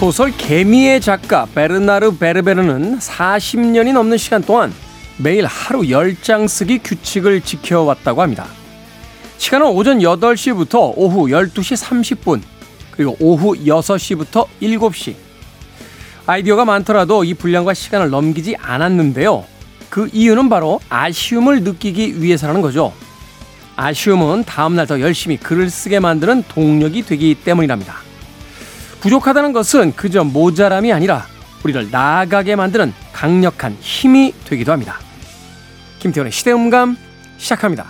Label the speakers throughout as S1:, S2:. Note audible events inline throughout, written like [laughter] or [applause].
S1: 소설 개미의 작가 베르나르 베르베르는 40년이 넘는 시간 동안 매일 하루 10장 쓰기 규칙을 지켜왔다고 합니다. 시간은 오전 8시부터 오후 12시 30분, 그리고 오후 6시부터 7시. 아이디어가 많더라도 이 분량과 시간을 넘기지 않았는데요. 그 이유는 바로 아쉬움을 느끼기 위해서라는 거죠. 아쉬움은 다음날 더 열심히 글을 쓰게 만드는 동력이 되기 때문이랍니다. 부족하다는 것은 그저 모자람이 아니라 우리를 나아가게 만드는 강력한 힘이 되기도 합니다. 김태훈의 시대음감 시작합니다.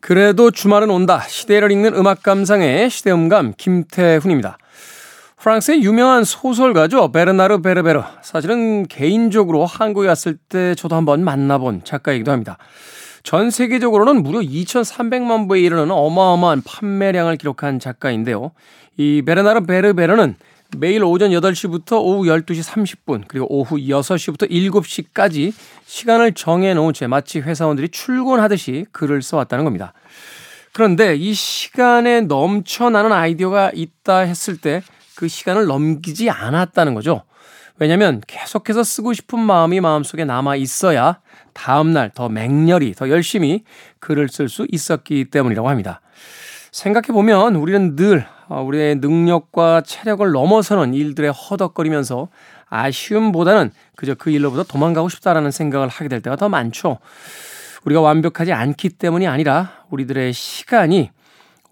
S1: 그래도 주말은 온다. 시대를 읽는 음악 감상의 시대음감 김태훈입니다. 프랑스의 유명한 소설가죠. 베르나르 베르베르. 사실은 개인적으로 한국에 왔을 때 저도 한번 만나본 작가이기도 합니다. 전 세계적으로는 무려 2,300만 부에 이르는 어마어마한 판매량을 기록한 작가인데요. 이 베르나르 베르베르는 매일 오전 8시부터 오후 12시 30분, 그리고 오후 6시부터 7시까지 시간을 정해놓은 채 마치 회사원들이 출근하듯이 글을 써왔다는 겁니다. 그런데 이 시간에 넘쳐나는 아이디어가 있다 했을 때 그 시간을 넘기지 않았다는 거죠. 왜냐면 계속해서 쓰고 싶은 마음이 마음속에 남아 있어야 다음날 더 맹렬히, 더 열심히 글을 쓸 수 있었기 때문이라고 합니다. 생각해보면 우리는 늘 어, 우리의 능력과 체력을 넘어서는 일들에 허덕거리면서 아쉬움보다는 그저 그 일로부터 도망가고 싶다라는 생각을 하게 될 때가 더 많죠. 우리가 완벽하지 않기 때문이 아니라 우리들의 시간이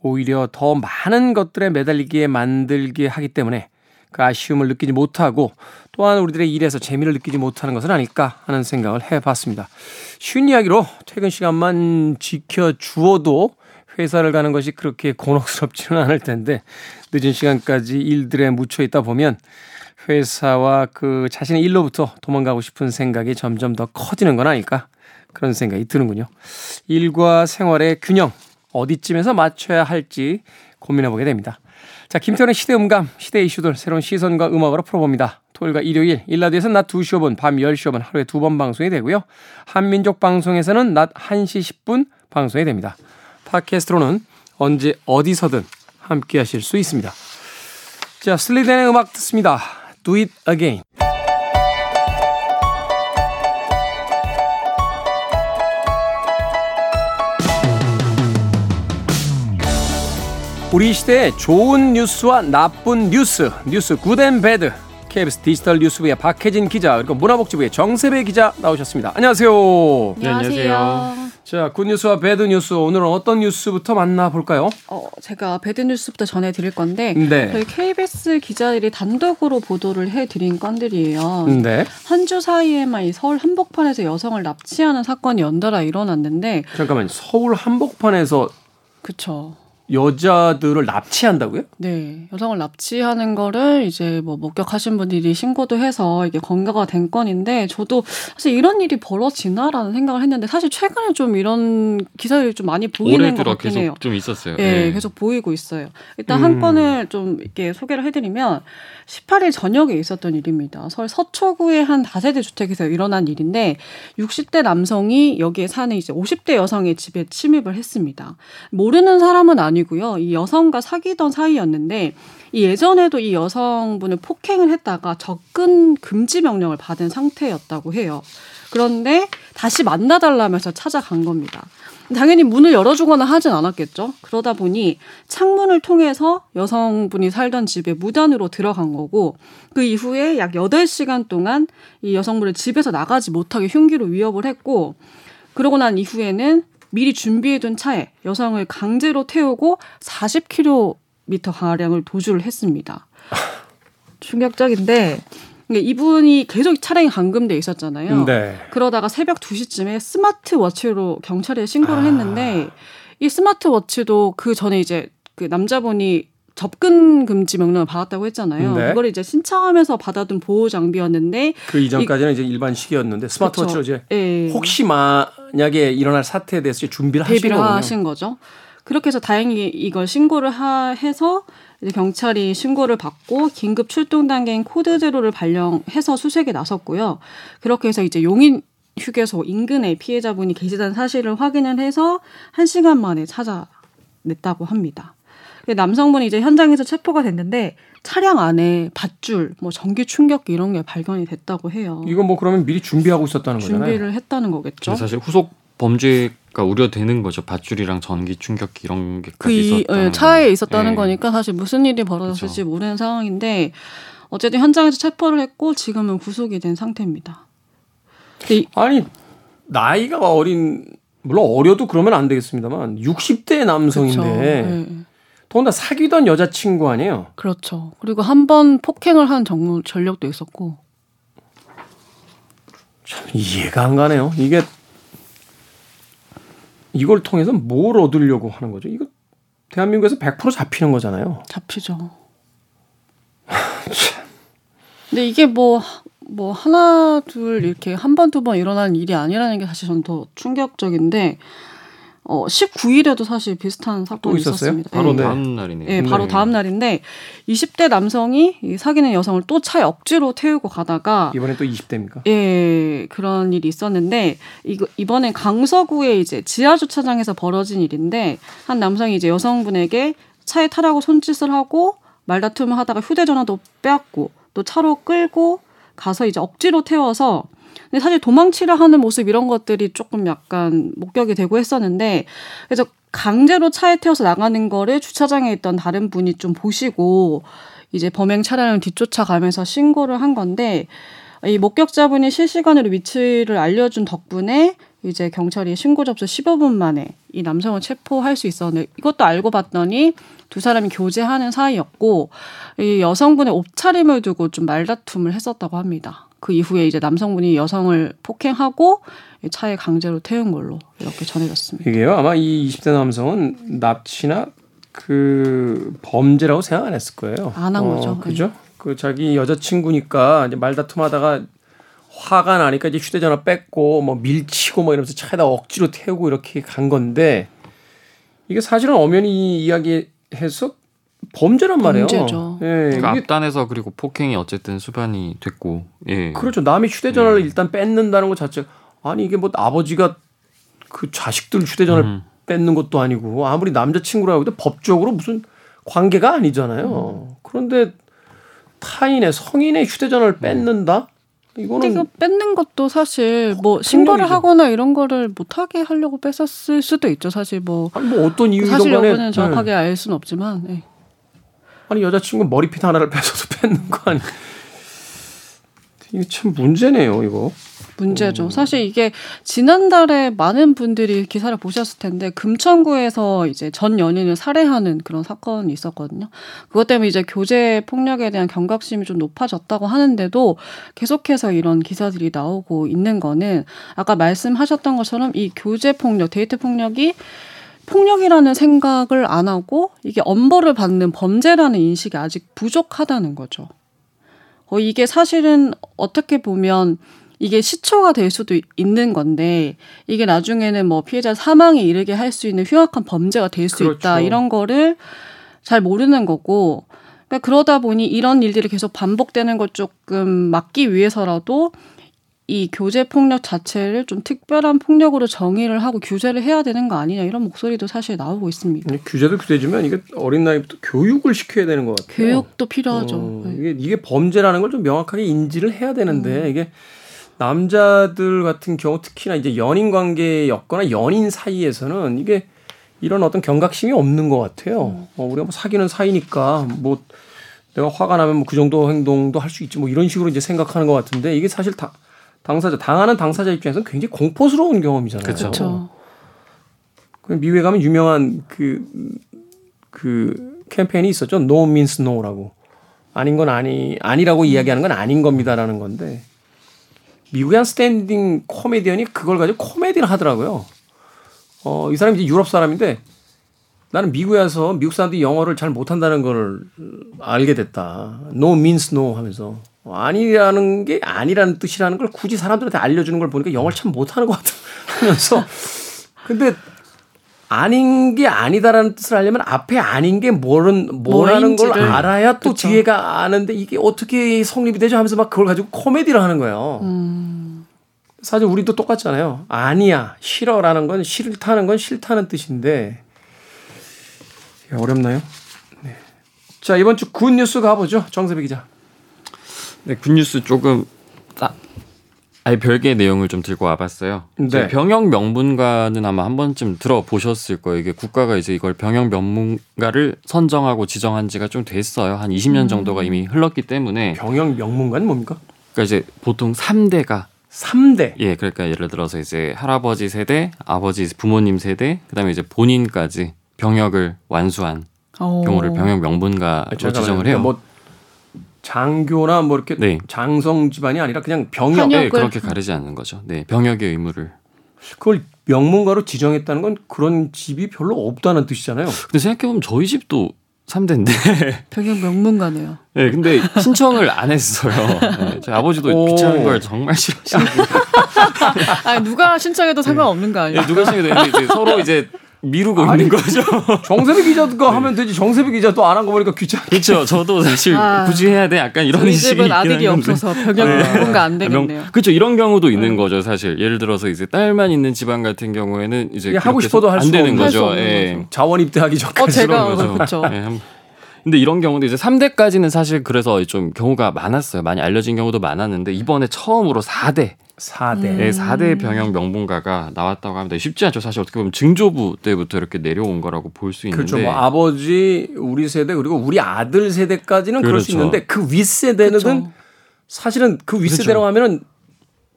S1: 오히려 더 많은 것들에 매달리기에 만들게 하기 때문에 그 아쉬움을 느끼지 못하고 또한 우리들의 일에서 재미를 느끼지 못하는 것은 아닐까 하는 생각을 해봤습니다. 쉬운 이야기로 퇴근 시간만 지켜주어도 회사를 가는 것이 그렇게 곤혹스럽지는 않을 텐데 늦은 시간까지 일들에 묻혀 있다 보면 회사와 그 자신의 일로부터 도망가고 싶은 생각이 점점 더 커지는 건 아닐까 그런 생각이 드는군요. 일과 생활의 균형 어디쯤에서 맞춰야 할지 고민해보게 됩니다. 자, 김태현의 시대 음감, 시대 이슈들 새로운 시선과 음악으로 풀어봅니다. 토요일과 일요일, 일라디오에서는 낮 2시 5분, 밤 10시 5분 하루에 두 번 방송이 되고요. 한민족 방송에서는 낮 1시 10분 방송이 됩니다. 팟캐스트로는 언제 어디서든 함께 하실 수 있습니다. 자, 슬리덴의 음악 듣습니다. Do it again. 우리 시대의 좋은 뉴스와 나쁜 뉴스, 뉴스 good and bad. KBS 디지털 뉴스부의 박혜진 기자 그리고 문화복지부의 정세배 기자 나오셨습니다. 안녕하세요.
S2: 네, 안녕하세요.
S1: 자, good news와 bad news 오늘은 어떤 뉴스부터 만나볼까요?
S2: 어, 제가 bad news부터 전해드릴 건데 네. 저희 KBS 기자들이 단독으로 보도를 해드린 건들이에요. 네. 한 주 사이에만 이 서울 한복판에서 여성을 납치하는 사건이 연달아 일어났는데
S1: 잠깐만 서울 한복판에서
S2: 그쵸.
S1: 여자들을 납치한다고요?
S2: 네. 여성을 납치하는 거를 이제 뭐 목격하신 분들이 신고도 해서 이게 건가가 된 건인데 저도 사실 이런 일이 벌어지나라는 생각을 했는데 사실 최근에 좀 이런 기사들이 좀 많이 보이는 것 같긴 해요.
S3: 좀 있었어요.
S2: 네, 네. 계속 보이고 있어요. 일단 음. 한 건을 좀 이렇게 소개를 해드리면 18일 저녁에 있었던 일입니다. 서울 서초구의 한 다세대 주택에서 일어난 일인데 60대 남성이 여기에 사는 이제 50대 여성의 집에 침입을 했습니다. 모르는 사람은 아니 고요. 이 여성과 사귀던 사이였는데 이 예전에도 이 여성분을 폭행을 했다가 접근 금지 명령을 받은 상태였다고 해요. 그런데 다시 만나달라면서 찾아간 겁니다. 당연히 문을 열어주거나 하진 않았겠죠. 그러다 보니 창문을 통해서 여성분이 살던 집에 무단으로 들어간 거고 그 이후에 약 8시간 동안 이 여성분을 집에서 나가지 못하게 흉기로 위협을 했고 그러고 난 이후에는 미리 준비해둔 차에 여성을 강제로 태우고 40km 가량을 도주를 했습니다. 충격적인데 이분이 계속 차량이 감금돼 있었잖아요. 네. 그러다가 새벽 2시쯤에 스마트워치로 경찰에 신고를 아. 했는데 이 스마트워치도 그 전에 이제 그 남자분이 접근 금지 명령을 받았다고 했잖아요. 네. 그걸 이제 신청하면서 받아둔 보호 장비였는데
S1: 그 이전까지는 이, 제 일반 시계였는데 스마트워치로 그렇죠. 이제 네. 혹시 만약에 일어날 사태에 대해서 준비를 하신 거군요.
S2: 하신 거죠. 그렇게 해서 다행히 이걸 신고를 하, 해서 경찰이 신고를 받고 긴급 출동 단계인 code zero를 발령해서 수색에 나섰고요. 그렇게 해서 이제 용인 휴게소 인근에 피해자분이 계시다는 사실을 확인을 해서 한 시간 만에 찾아냈다고 합니다. 남성분이 이제 현장에서 체포가 됐는데 차량 안에 밧줄, 뭐 전기 충격기 이런 게 발견이 됐다고 해요.
S1: 이거 뭐 그러면 미리 준비하고 있었다는 거잖아요.
S2: 준비를 했다는 거겠죠.
S3: 사실 후속 범죄가 우려되는 거죠. 밧줄이랑 전기 충격기 이런 게까지
S2: 그
S3: 있었다는
S2: 이, 차에 있었다는
S3: 예.
S2: 거니까 사실 무슨 일이 벌어졌을지 그쵸. 모르는 상황인데 어쨌든 현장에서 체포를 했고 지금은 구속이 된 상태입니다.
S1: 이, 아니 나이가 어린 물론 어려도 그러면 안 되겠습니다만 60대 남성인데 네. 더군다나 사귀던 여자친구 아니에요?
S2: 그렇죠. 그리고 한 번 폭행을 한 정, 전력도 있었고.
S1: 참 이해가 안 가네요. 이게 이걸 통해서 뭘 얻으려고 하는 거죠? 이거 대한민국에서 100% 잡히는 거잖아요.
S2: 잡히죠. 근데 이게 뭐, 뭐, 하나, 둘, 이렇게 한 번, 두번 일어나는 일이 아니라는 게 사실 저는 더 충격적인데, 어, 19일에도 사실 비슷한 사건이 있었습니다.
S3: 바로
S2: 네.
S3: 다음 날이네요.
S2: 네, 바로 다음 날인데 20대 남성이 사귀는 여성을 또 차에 억지로 태우고 가다가
S1: 이번에 또 20대입니까?
S2: 예, 그런 일이 있었는데 이거 이번엔 강서구의 이제 지하 주차장에서 벌어진 일인데 한 남성이 이제 여성분에게 차에 타라고 손짓을 하고 말다툼을 하다가 휴대전화도 빼앗고 또 차로 끌고 가서 이제 억지로 태워서 근데 사실 도망치려 하는 모습 이런 것들이 조금 약간 목격이 되고 했었는데 그래서 강제로 차에 태워서 나가는 거를 주차장에 있던 다른 분이 좀 보시고 이제 범행 차량을 뒤쫓아가면서 신고를 한 건데 이 목격자분이 실시간으로 위치를 알려준 덕분에 이제 경찰이 신고 접수 15분 만에 이 남성을 체포할 수 있었는데 이것도 알고 봤더니 두 사람이 교제하는 사이였고 이 여성분의 옷차림을 두고 좀 말다툼을 했었다고 합니다. 그 이후에 이제 남성분이 여성을 폭행하고 차에 강제로 태운 걸로 이렇게 전해졌습니다.
S1: 이게요 아마 이 20대 남성은 납치나 그 범죄라고 생각 안 했을 거예요.
S2: 안 한 거죠.
S1: 어, 그죠? 네. 그 자기 여자친구니까 이제 말다툼하다가 화가 나니까 이제 휴대전화 뺏고 뭐 밀치고 뭐 이러면서 차에다 억지로 태우고 이렇게 간 건데 이게 사실은 엄연히 이야기해서 범죄란 말이에요.
S2: 범죄죠.
S1: 예,
S3: 그러니까 앞단에서 그리고 폭행이 어쨌든 수반이 됐고, 예.
S1: 그렇죠. 남의 휴대전화를 예. 일단 뺏는다는 것 자체가 아니 이게 뭐 아버지가 그 자식들 휴대전화를 음. 뺏는 것도 아니고 아무리 남자친구라고 해도 법적으로 무슨 관계가 아니잖아요. 음. 그런데 타인의 성인의 휴대전화를 뺏는다? 이거는
S2: 이거 뺏는 것도 사실 뭐 신고를 하거나 이런 거를 못하게 하려고 뺏었을 수도 있죠. 사실 뭐,
S1: 아니 뭐 어떤 이유든
S2: 사실 여부는 정확하게 네. 알 수는 없지만 네.
S1: 아니 여자친구 머리핀 하나를 뺏어서 뺏는 거 아니? 이게 참 문제네요, 이거.
S2: 문제죠. 사실 이게 지난달에 많은 분들이 기사를 보셨을 텐데 금천구에서 이제 전 연인을 살해하는 그런 사건이 있었거든요. 그것 때문에 이제 교제 폭력에 대한 경각심이 좀 높아졌다고 하는데도 계속해서 이런 기사들이 나오고 있는 거는 아까 말씀하셨던 것처럼 이 교제 폭력, 데이트 폭력이 폭력이라는 생각을 안 하고 이게 엄벌을 받는 범죄라는 인식이 아직 부족하다는 거죠. 어, 이게 사실은 어떻게 보면 이게 시초가 될 수도 있는 건데 이게 나중에는 뭐 피해자 사망에 이르게 할 수 있는 흉악한 범죄가 될수 그렇죠. 있다 이런 거를 잘 모르는 거고 그러니까 그러다 보니 이런 일들이 계속 반복되는 걸 조금 막기 위해서라도 이 교제 폭력 자체를 좀 특별한 폭력으로 정의를 하고 규제를 해야 되는 거 아니냐 이런 목소리도 사실 나오고 있습니다.
S1: 규제도 규제지만 이게 어린 나이부터 교육을 시켜야 되는 것 같아요.
S2: 교육도 필요하죠.
S1: 어, 네. 이게 이게 범죄라는 걸 좀 명확하게 인지를 해야 되는데 음. 이게 남자들 같은 경우 특히나 이제 연인 관계였거나 연인 사이에서는 이게 이런 어떤 경각심이 없는 것 같아요. 음. 어, 우리가 뭐 사귀는 사이니까 뭐 내가 화가 나면 뭐 그 정도 행동도 할 수 있지 뭐 이런 식으로 이제 생각하는 것 같은데 이게 사실 다 당사자 당하는 당사자 입장에서는 굉장히 공포스러운 경험이잖아요.
S2: 그렇죠.
S1: 그 미국에 가면 유명한 그, 그 캠페인이 있었죠. No means no라고. 아닌 건 아니, 아니라고 음. 이야기하는 건 아닌 겁니다라는 건데. 미국의 한 standing 코미디언이 그걸 가지고 코미디를 하더라고요. 어, 이 사람이 이제 유럽 사람인데 나는 미국에 와서 미국 사람들이 영어를 잘 못한다는 걸 알게 됐다. No means no 하면서. 아니라는 게 아니라는 뜻이라는 걸 굳이 사람들한테 알려주는 걸 보니까 영어를 참 못하는 것 같아 하면서 근데 아닌 게 아니다라는 뜻을 하려면 앞에 아닌 게 뭐는 뭐라는 걸. 알아야 또
S2: 그쵸.
S1: 뒤에가 아는데 이게 어떻게 성립이 되죠 하면서 막 그걸 가지고 코미디를 하는 거예요.
S2: 음.
S1: 사실 우리도 똑같잖아요. 아니야, 싫어라는 건 싫다는 건 싫다는 뜻인데 어렵나요? 네. 자 이번 주 good news 가보죠. 정세배 기자.
S3: 네, good news 조금 따, 아예 별개의 내용을 좀 들고 와봤어요.
S1: 네.
S3: 병역 명문가는 아마 한 번쯤 들어보셨을 거예요. 이게 국가가 이제 이걸 병역 명문가를 선정하고 지정한 지가 좀 됐어요. 한 20년 정도가 이미 흘렀기 때문에
S1: 병역 명문가는 뭡니까?
S3: 그러니까 이제 보통 3대가
S1: 3대.
S3: 예, 그러니까 예를 들어서 이제 할아버지 세대, 아버지 부모님 세대, 그다음에 이제 본인까지 병역을 완수한
S2: 어.
S3: 경우를 병역 명문가로
S1: 잠깐만요.
S3: 지정을 해요.
S1: 뭐 장교나 뭐 이렇게
S3: 네.
S1: 장성 집안이 아니라 그냥 병역.
S2: 현역.
S3: 네, 그렇게 가리지 않는 거죠. 네, 병역의 의무를.
S1: 그걸 명문가로 지정했다는 건 그런 집이 별로 없다는 뜻이잖아요.
S3: 근데 생각해 보면 저희 집도 3대인데.
S2: 병역 [laughs] 명문가네요.
S3: 네, 근데 신청을 안 했어요. 네, 저희 아버지도
S1: 오.
S3: 귀찮은 걸 정말 싫어하시고. [laughs]
S2: 아 누가 신청해도 상관없는 거 아니에요?
S3: 네, 누가 신청해도 이제 서로 이제 미루고 있는 거죠. [laughs]
S1: 정세배 기자가 하면 되지. 정세배 기자 또 안 한 거 보니까 귀찮아.
S3: 그렇죠. 저도 사실
S2: 아.
S3: 굳이 해야 돼. 약간 이런 식이
S2: 아들이. 없어서 병역 명문가 안 되겠네요.
S3: 그렇죠. 이런 경우도 있는 거죠, 사실. 예를 들어서 이제 딸만 있는 집안 같은 경우에는 이제
S1: 하고 싶어도 할
S3: 되는
S1: 없는
S3: 거죠. 예.
S2: 거죠.
S1: 자원 입대하기 전까지.
S2: 어 제가
S3: 그런 거죠.
S2: 그렇죠.
S3: 예, 한- 근데 이런 경우도 이제 3대까지는 사실 그래서 좀 경우가 많았어요. 많이 알려진 경우도 많았는데 이번에 처음으로 4대
S1: 4대.
S2: 음.
S3: 의 4대 병역 명분가가 나왔다고 합니다. 쉽지 않죠. 사실 어떻게 보면 증조부 때부터 이렇게 내려온 거라고 볼 수 있는데
S1: 그렇죠. 뭐 아버지 우리 세대 그리고 우리 아들 세대까지는 그럴 수
S3: 그렇죠.
S1: 있는데 그 윗세대는
S2: 그렇죠.
S1: 사실은 그 윗세대라고 하면은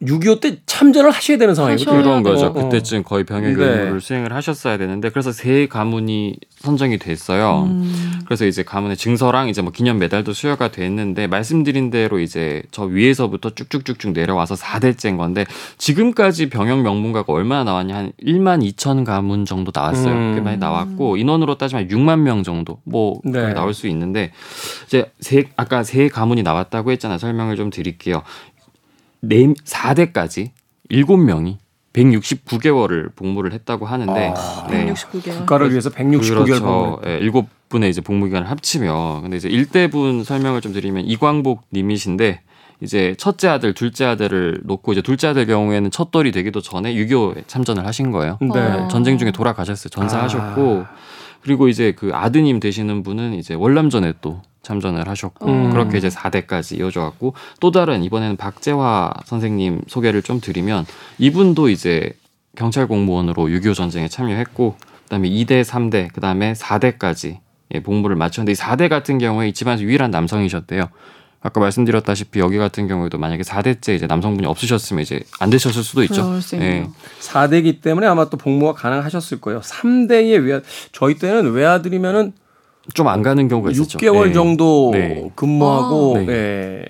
S1: 6.25 때 참전을 하셔야 되는 상황이거든요.
S3: 그런 거죠.
S1: 어, 어.
S3: 그때쯤 거의 병역
S1: 네.
S3: 의무를 수행을 하셨어야 되는데 그래서 세 가문이 선정이 됐어요.
S2: 음.
S3: 그래서 이제 가문의 증서랑 이제 뭐 기념 메달도 수여가 됐는데 말씀드린 대로 이제 저 위에서부터 쭉쭉쭉쭉 내려와서 4대째인 건데 지금까지 병역 명문가가 얼마나 나왔냐 한 1만 2천 가문 정도 나왔어요.
S1: 음.
S3: 꽤 많이 나왔고 인원으로 따지면 6만 명 정도 뭐
S1: 네.
S3: 나올 수 있는데 이제 세 아까 세 가문이 나왔다고 했잖아요. 설명을 좀 드릴게요. 네 4대까지 7명이 169개월을 복무를 했다고 하는데
S1: 아,
S3: 네.
S2: 169개월.
S1: 국가를 위해서 169개월
S3: 그렇죠.
S1: 방문.
S3: 예, 일곱 분의 이제 복무 기간을 합치면 근데 이제 일대분 설명을 좀 드리면 이광복 님이신데 이제 첫째 아들, 둘째 아들을 놓고 이제 둘째 아들 경우에는 첫돌이 되기도 전에 6.25에 참전을 하신 거예요.
S1: 네.
S2: 어.
S3: 전쟁 중에 돌아가셨어요. 전사하셨고
S1: 아.
S3: 그리고 이제 그 아드님 되시는 분은 이제 월남전에 또 참전을 하셨고
S1: 음.
S3: 그렇게 이제 4대까지 이어져 왔고 또 다른 이번에는 박재화 선생님 소개를 좀 드리면 이분도 이제 경찰 공무원으로 6.25 전쟁에 참여했고 그다음에 2대, 3대, 그다음에 4대까지 예, 복무를 마쳤는데 이 4대 같은 경우에 이 집안에서 유일한 남성이셨대요. 아까 말씀드렸다시피 여기 같은 경우에도 만약에 4대째 이제 남성분이 없으셨으면 이제 안 되셨을 수도 있죠. 예.
S1: 4대기 때문에 아마 또 복무가 가능하셨을 거예요. 3대의 외아 저희 때는 외아들이면은
S3: 좀 안 가는 경우가 있었죠.
S1: 6개월
S3: 예.
S1: 정도
S3: 네.
S1: 근무하고
S3: 아. 네.
S1: 예,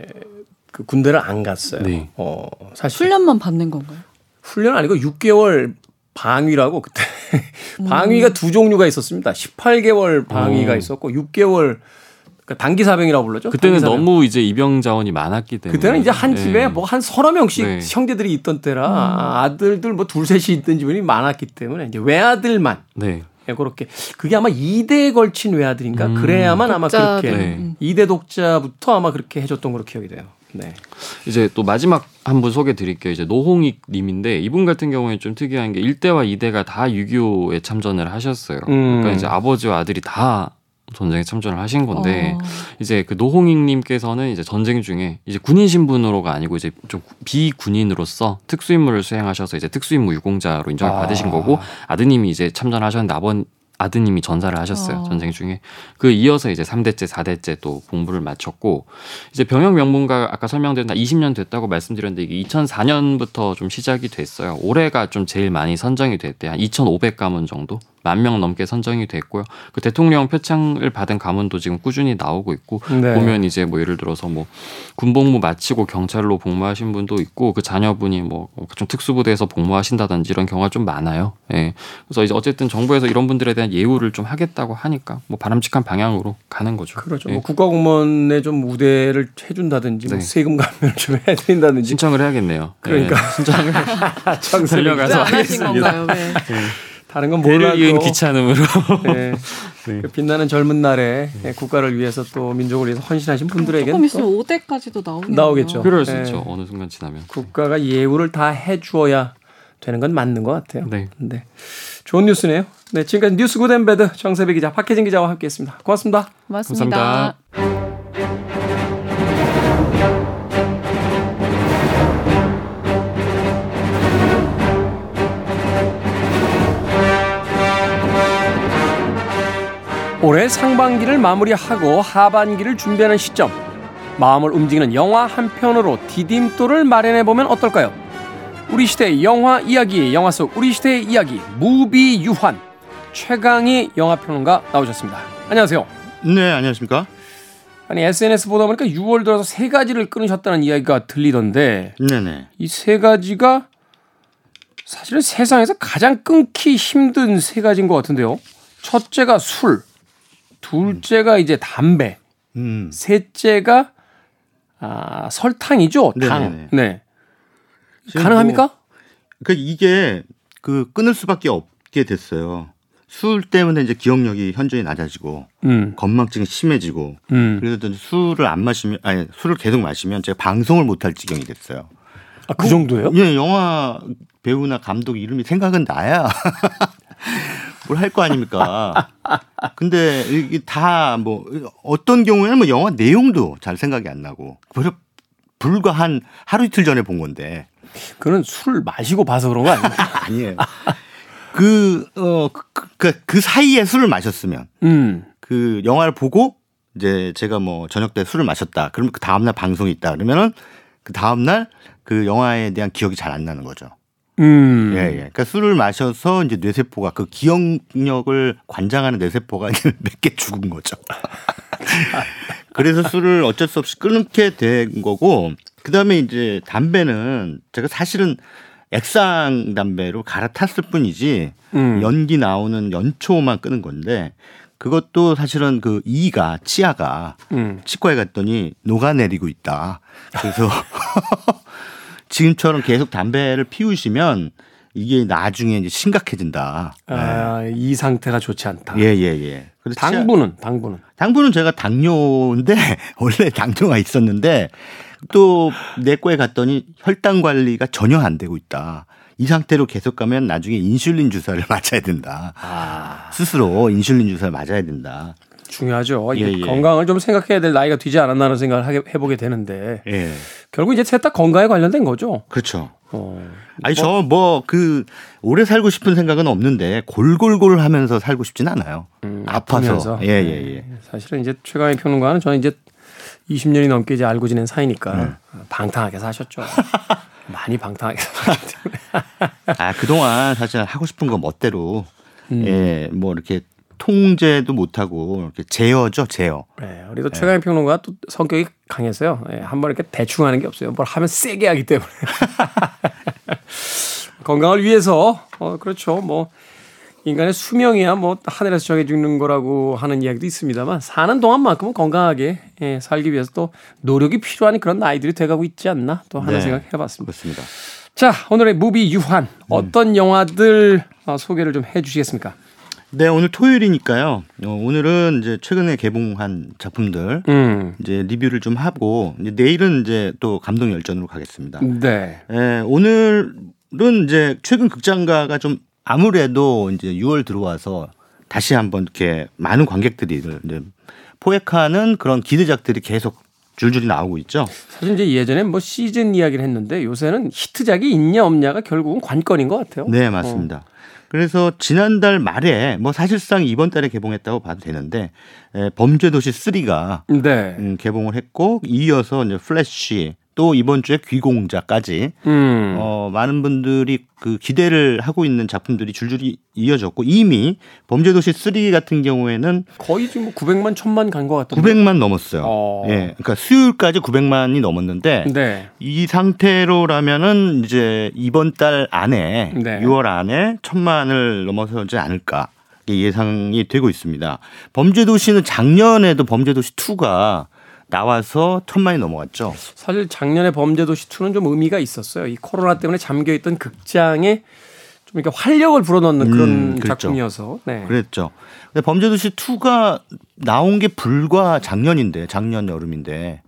S1: 그 군대를 안 갔어요.
S3: 네.
S1: 어, 사실
S2: 훈련만 받는 건가요?
S1: 훈련 아니고 6개월 방위라고 그때 [laughs] 방위가 두 종류가 있었습니다. 18개월 방위가
S3: 어.
S1: 있었고 6개월 그러니까 단기 사병이라고 불렀죠.
S3: 그때는
S1: 단기 사병.
S3: 너무 이제 입영 자원이 많았기 때문에
S1: 그때는 이제 한
S3: 예.
S1: 집에 뭐한 서너 명씩
S3: 네.
S1: 형제들이 있던 때라 아들들 뭐 둘 셋이 있던 집이 많았기 때문에 이제 외아들만
S3: 네.
S1: 예, 그렇게 그게 아마 2대에 걸친 외아들인가
S3: 음.
S1: 그래야만 아마 그렇게.
S3: 네.
S2: 음.
S1: 2대 독자부터 아마 그렇게 해줬던 걸로 기억이 돼요. 네.
S3: 이제 또 마지막 한 분 소개 드릴게요. 이제 노홍익 님인데 이분 같은 경우에 좀 특이한 게 1대와 2대가 다 6.25에 참전을 하셨어요.
S1: 음.
S3: 그러니까 이제 아버지와 아들이 다 전쟁에 참전을 하신 건데
S2: 어.
S3: 이제 그 노홍익 님께서는 이제 전쟁 중에 이제 군인 신분으로가 아니고 이제 좀 비군인으로서 특수임무를 수행하셔서 이제 특수임무 유공자로 인정을
S1: 아.
S3: 받으신 거고 아드님이 이제 참전하셨는데 아버 아드님이 전사를 하셨어요.
S2: 어.
S3: 전쟁 중에. 그 이어서 이제 3대째, 4대째 또 공부를 마쳤고 이제 병역 명문가 아까 설명드린 20년 됐다고 말씀드렸는데 이게 2004년부터 좀 시작이 됐어요. 올해가 좀 제일 많이 선정이 됐대. 한 2,500 가문 정도? 만 명 넘게 선정이 됐고요. 그 대통령 표창을 받은 가문도 지금 꾸준히 나오고 있고
S1: 네.
S3: 보면 이제 뭐 예를 들어서 뭐 군복무 마치고 경찰로 복무하신 분도 있고 그 자녀분이 뭐 좀 특수부대에서 복무하신다든지 이런 경우가 좀 많아요. 예. 그래서 이제 어쨌든 정부에서 이런 분들에 대한 예우를 좀 하겠다고 하니까 뭐 바람직한 방향으로 가는 거죠.
S1: 그렇죠.
S3: 예.
S1: 뭐 국가공무원에 좀 우대를 해준다든지 뭐
S3: 네.
S1: 세금 감면을 좀 해드린다든지
S3: 신청을 해야겠네요.
S1: 그러니까.
S3: 예. 신청을 [laughs]
S1: 정세배
S3: 달려가서
S2: 안 하신. 건가요? 네.
S1: 다른 건 몰라도
S3: 이은 귀찮음으로. [laughs]
S1: 네. 그 빛나는 젊은 날에 예, 국가를 위해서 또 민족을 위해서 헌신하신 분들에게
S2: 조금 있으면 5대까지도 나오겠네요.
S1: 나오겠죠.
S3: 그럴 수
S1: 네.
S3: 있죠. 어느 순간 지나면.
S1: 국가가 예우를 다 해주어야 되는 건 맞는 것 같아요.
S3: 네.
S1: 네. 좋은 뉴스네요. 네, 지금까지 뉴스 good and bad 정세배 기자, 박혜진 기자와 함께했습니다. 고맙습니다.
S2: 고맙습니다.
S3: 감사합니다.
S1: 올해 상반기를 마무리하고 하반기를 준비하는 시점. 마음을 움직이는 영화 한 편으로 디딤돌을 마련해 보면 어떨까요? 우리 시대의 영화 이야기, 영화 속 우리 시대의 이야기, 무비 유환 최강희 영화 평론가 나오셨습니다. 안녕하세요.
S4: 네, 안녕하십니까?
S1: 아니 SNS 보다 보니까 6월 들어서 세 가지를 끊으셨다는 이야기가 들리던데
S4: 네네.
S1: 이 세 가지가 사실은 세상에서 가장 끊기 힘든 세 가지인 것 같은데요. 첫째가 술, 둘째가 이제 담배,
S4: 음. 뭐
S1: 셋째가 아, 설탕이죠. 당.
S4: 네네네.
S1: 네.
S4: 지금
S1: 가능합니까?
S4: 그 이게 그 끊을 수밖에 없게 됐어요. 술 때문에 이제 기억력이 현저히 낮아지고
S1: 음.
S4: 건망증이 심해지고
S1: 음.
S4: 그래서 술을 안 마시면 아니 술을 계속 마시면 제가 방송을 못 할 지경이 됐어요.
S1: 아, 그 정도예요?
S4: 예, 영화 배우나 감독 이름이 생각은 나야. [laughs] 뭘 할 거 아닙니까? 근데 이게 다 뭐 어떤 경우에는 뭐 영화 내용도 잘 생각이 안 나고 불- 불과 한 하루 이틀 전에 본 건데
S1: 그는 술 마시고 봐서 그런 거 아닙니까? [laughs]
S4: 아니에요. 그, 어, 그, 그, 그 사이에 술을 마셨으면
S1: 음.
S4: 그 영화를 보고 이제 제가 뭐 저녁 때 술을 마셨다. 그러면 그 다음날 방송이 있다. 그러면은 그 다음날 그 영화에 대한 기억이 잘 안 나는 거죠.
S1: 음.
S4: 예, 예. 그러니까 술을 마셔서 이제 뇌세포가 그 기억력을 관장하는 뇌세포가 [laughs] 몇 개 죽은 거죠. [laughs] 그래서 술을 어쩔 수 없이 끊게 된 거고, 그 다음에 이제 담배는 제가 사실은 액상 담배로 갈아탔을 뿐이지,
S1: 음.
S4: 연기 나오는 연초만 끊은 건데, 그것도 사실은 그 이가, 치아가
S1: 음.
S4: 치과에 갔더니 녹아내리고 있다. 그래서 [laughs] 지금처럼 계속 담배를 피우시면 이게 나중에 이제 심각해진다.
S1: 아, 이 상태가 좋지 않다.
S4: 예, 예, 예. 그래서
S1: 당분은 당분은
S4: 당분은 제가 당뇨인데 [laughs] 원래 당뇨가 있었는데 또 내과에 갔더니 혈당 관리가 전혀 안 되고 있다. 이 상태로 계속 가면 나중에 인슐린 주사를 [laughs] 맞아야 된다.
S1: 아,
S4: 스스로 인슐린 주사를 맞아야 된다.
S1: 중요하죠.
S4: 예, 예.
S1: 건강을 좀 생각해야 될 나이가 되지 않았나는 생각을 하게 해보게 되는데
S4: 예.
S1: 결국 이제 셋 다 건강에 관련된 거죠.
S4: 그렇죠.
S1: 어.
S4: 아니 저뭐 그 오래 살고 싶은 생각은 없는데 골골골 하면서 살고 싶진 않아요.
S1: 음,
S4: 아파서.
S1: 아프면서.
S4: 예, 예, 예.
S1: 사실은 이제 최강의 평론가는 저는 이제 20년이 넘게 이제 알고 지낸 사이니까
S4: 네.
S1: 방탕하게 사셨죠. [laughs] 많이 방탕하게 사셨기 때문에.
S4: 아, 그동안 사실 하고 싶은 거 멋대로
S1: 음.
S4: 예, 뭐 이렇게 통제도 못 하고 이렇게 제어죠, 제어.
S1: 네, 우리도 최강의 평론가 또 성격이 강해서요. 예, 한번 이렇게 대충 하는 게 없어요. 뭘 하면 세게 하기 때문에. [laughs] 건강을 위해서 어 그렇죠. 뭐 인간의 수명이야 뭐 하늘에서 정해주는 거라고 하는 이야기도 있습니다만 사는 동안만큼은 건강하게 예, 살기 위해서 또 노력이 필요한 그런 나이들이 돼가고 있지 않나 또 하는
S4: 네.
S1: 생각 해봤습니다.
S4: 그렇습니다.
S1: 자 오늘의 무비 유한 어떤 영화들 어, 소개를 좀 해주시겠습니까?
S4: 네, 오늘 토요일이니까요. 어, 오늘은 이제 최근에 개봉한 작품들
S1: 음,
S4: 이제 리뷰를 좀 하고 이제 내일은 이제 또 감동 열전으로 가겠습니다.
S1: 네,
S4: 예, 오늘은 이제 최근 극장가가 좀 아무래도 이제 6월 들어와서 다시 한번 이렇게 많은 관객들이 이제 포획하는 그런 기대작들이 계속 줄줄이 나오고 있죠.
S1: 사실 이제 예전에 뭐 시즌 이야기를 했는데 요새는 히트작이 있냐 없냐가 결국은 관건인 것 같아요.
S4: 네, 맞습니다. 그래서 지난달 말에 뭐 사실상 이번 달에 개봉했다고 봐도 되는데 에, 범죄도시 3가
S1: 네.
S4: 음, 개봉을 했고 이어서 이제 플래시 또 이번 주에 귀공자까지
S1: 음.
S4: 어, 많은 분들이 그 기대를 하고 있는 작품들이 줄줄이 이어졌고 이미 범죄도시 3 같은 경우에는
S1: 거의 지금 뭐 900만, 1000만 간 것 같던데.
S4: 900만 넘었어요.
S1: 어.
S4: 예, 그러니까 수요일까지 900만이 넘었는데
S1: 네.
S4: 이 상태로라면은 이제 이번 달 안에
S1: 네.
S4: 6월 안에 천만을 넘어서지 않을까 예상이 되고 있습니다. 범죄도시는 작년에도 범죄도시 2가 나와서 천만이 넘어갔죠.
S1: 사실 작년에 범죄도시 2는 좀 의미가 있었어요. 이 코로나 때문에 잠겨 있던 극장에 좀좀 이렇게 활력을 불어넣는 그런
S4: 음.
S1: 작품이어서. 네.
S4: 그랬죠. 근데 범죄도시 2가 나온 게 불과 작년인데 작년 여름인데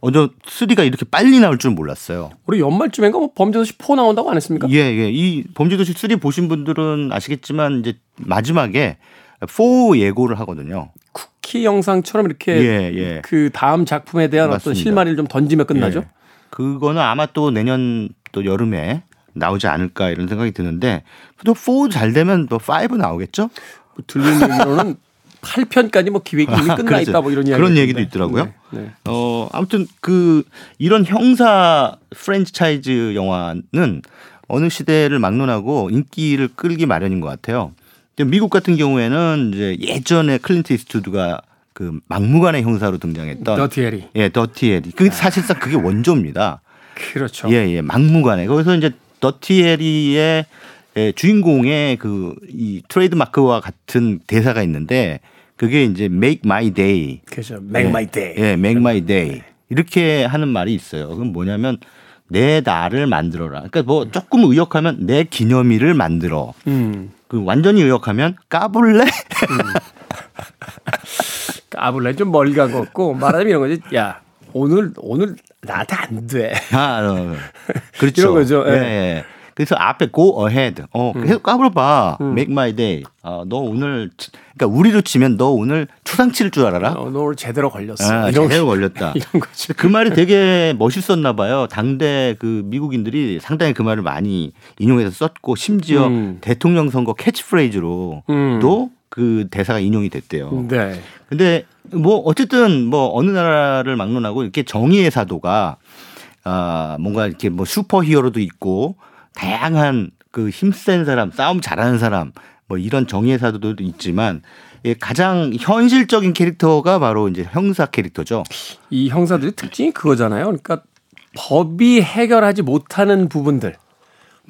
S4: 어저 3가 이렇게 빨리 나올 줄 몰랐어요.
S1: 우리 연말쯤인가 뭐 범죄도시 4 나온다고 안 했습니까?
S4: 예, 예. 이 범죄도시 3 보신 분들은 아시겠지만 이제 마지막에 4 예고를 하거든요.
S1: 쿠키 영상처럼 이렇게
S4: 예, 예.
S1: 그 다음 작품에 대한 어떤
S4: 맞습니다.
S1: 실마리를 좀 던지면 끝나죠.
S4: 예. 그거는 아마 또 내년 또 여름에 나오지 않을까 이런 생각이 드는데 또 4 잘 되면 또 5 나오겠죠?
S1: 뭐 들리는 얘기로는 [laughs] 8편까지 뭐 기획이 이미 끝나
S4: 그렇죠.
S1: 있다 뭐 이런 이야기
S4: 그런 얘기도 있더라고요.
S1: 네, 네.
S4: 어, 아무튼 그 이런 형사 프랜차이즈 영화는 어느 시대를 막론하고 인기를 끌기 마련인 것 같아요. 미국 같은 경우에는 이제 예전에 클린트 이스트우드가 그 막무가내 형사로 등장했던
S1: 더티 해리.
S4: 예, 더티 해리. 그 사실상 그게 원조입니다.
S1: 그렇죠.
S4: 예, 예, 막무가내. 거기서 이제 더티 해리의 예, 주인공의 그 이 트레이드 마크와 같은 대사가 있는데 그게 이제 make my day.
S1: 그렇죠. Make my day.
S4: 예, make my day. 이렇게 하는 말이 있어요. 그건 뭐냐면 내 날을 만들어라. 그러니까 뭐 조금 의역하면 내 기념일을 만들어.
S1: 음.
S4: 그 완전히 의역하면 까불래? [laughs]
S1: 까불래 좀 멀리 간것 같고 말하자면 이런 거지. 야 오늘 오늘 나한테 안 돼.
S4: 아, 어, 그렇죠.
S1: 이런 거죠.
S4: 예.
S1: 예.
S4: 예. 그래서 앞에 go ahead. 어, 계속 까불어봐. make my day. 어, 너 오늘, 치- 그러니까 우리로 치면 너 오늘 초상칠 줄 알아라?
S1: 어, 너 오늘 제대로 걸렸어.
S4: 아,
S1: 이런
S4: 제대로
S1: 거-
S4: 걸렸다. [laughs]
S1: 이런 거지.
S4: 그 말이 되게 멋있었나 봐요. 당대 그 미국인들이 상당히 그 말을 많이 인용해서 썼고 심지어
S1: 음.
S4: 대통령 선거 캐치프레이즈로
S1: 음.
S4: 또 그 대사가 인용이 됐대요.
S1: 네.
S4: 근데 뭐 어쨌든 뭐 어느 나라를 막론하고 이렇게 정의의 사도가 아 뭔가 이렇게 뭐 슈퍼히어로도 있고 다양한 그 힘센 사람, 싸움 잘하는 사람 뭐 이런 정의의 사도도 있지만 예, 가장 현실적인 캐릭터가 바로 이제 형사 캐릭터죠.
S1: 이 형사들의 특징이 그거잖아요. 그러니까 법이 해결하지 못하는 부분들,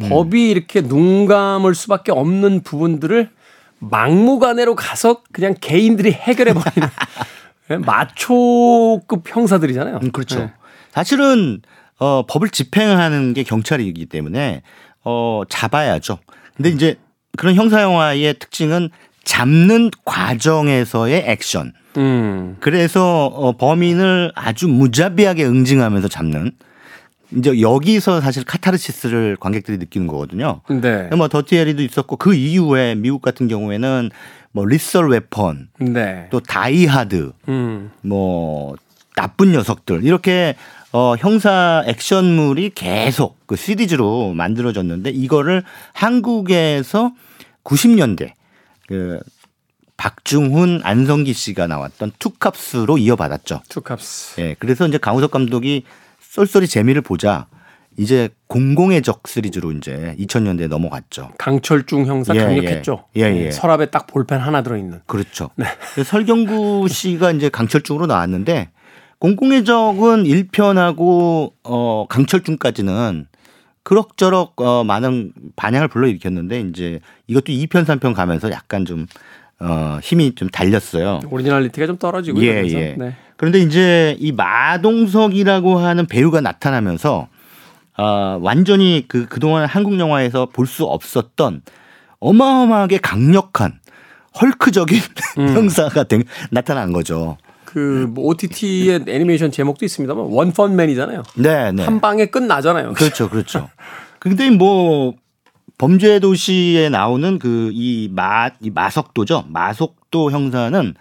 S4: 음.
S1: 법이 이렇게 눈 감을 수밖에 없는 부분들을 막무가내로 가서 그냥 개인들이 해결해 버리는 [laughs] 예, 마초급 형사들이잖아요.
S4: 음, 그렇죠.
S1: 네.
S4: 사실은 어, 법을 집행하는 게 경찰이기 때문에 어, 잡아야죠. 근데 이제 그런 형사 영화의 특징은 잡는 과정에서의 액션.
S1: 음.
S4: 그래서 어, 범인을 아주 무자비하게 응징하면서 잡는 이제 여기서 사실 카타르시스를 관객들이 느끼는 거거든요.
S1: 네.
S4: 뭐 더티 해리도 있었고 그 이후에 미국 같은 경우에는 뭐 리썰 웨펀
S1: 네.
S4: 또 다이하드
S1: 음.
S4: 뭐 나쁜 녀석들 이렇게 어 형사 액션물이 계속 그 시리즈로 만들어졌는데 이거를 한국에서 90년대 그 박중훈 안성기 씨가 나왔던 투캅스로 이어받았죠.
S1: 투캅스.
S4: 예. 그래서 이제 강우석 감독이 쏠쏠히 재미를 보자 이제 공공의 적 시리즈로 이제 2000년대에 넘어갔죠.
S1: 강철중 형사
S4: 예,
S1: 강력했죠.
S4: 예. 예, 예.
S1: 서랍에 딱 볼펜 하나 들어있는.
S4: 그렇죠. 그래서 설경구 씨가 이제 강철중으로 나왔는데 공공의 적은 1편하고 어 강철중까지는 그럭저럭 어 많은 반향을 불러일으켰는데 이제 이것도 2편 3편 가면서 약간 좀 어 힘이 좀 달렸어요.
S1: 오리지널리티가 좀 떨어지고
S4: 예,
S1: 이러면서.
S4: 예.
S1: 네.
S4: 그런데 이제 이 마동석이라고 하는 배우가 나타나면서 아 완전히 그 그동안 한국 영화에서 볼 수 없었던 어마어마하게 강력한 헐크적인
S1: 음. [laughs]
S4: 형사가 된- 나타난 거죠.
S1: 그 뭐 OTT의 애니메이션 제목도 있습니다만 원펀맨이잖아요.
S4: 네, 네.
S1: 한 방에 끝나잖아요.
S4: 그렇죠, 그렇죠. 근데 뭐 범죄 도시에 나오는 그 이 마 이 마석도죠. 마석도 형사는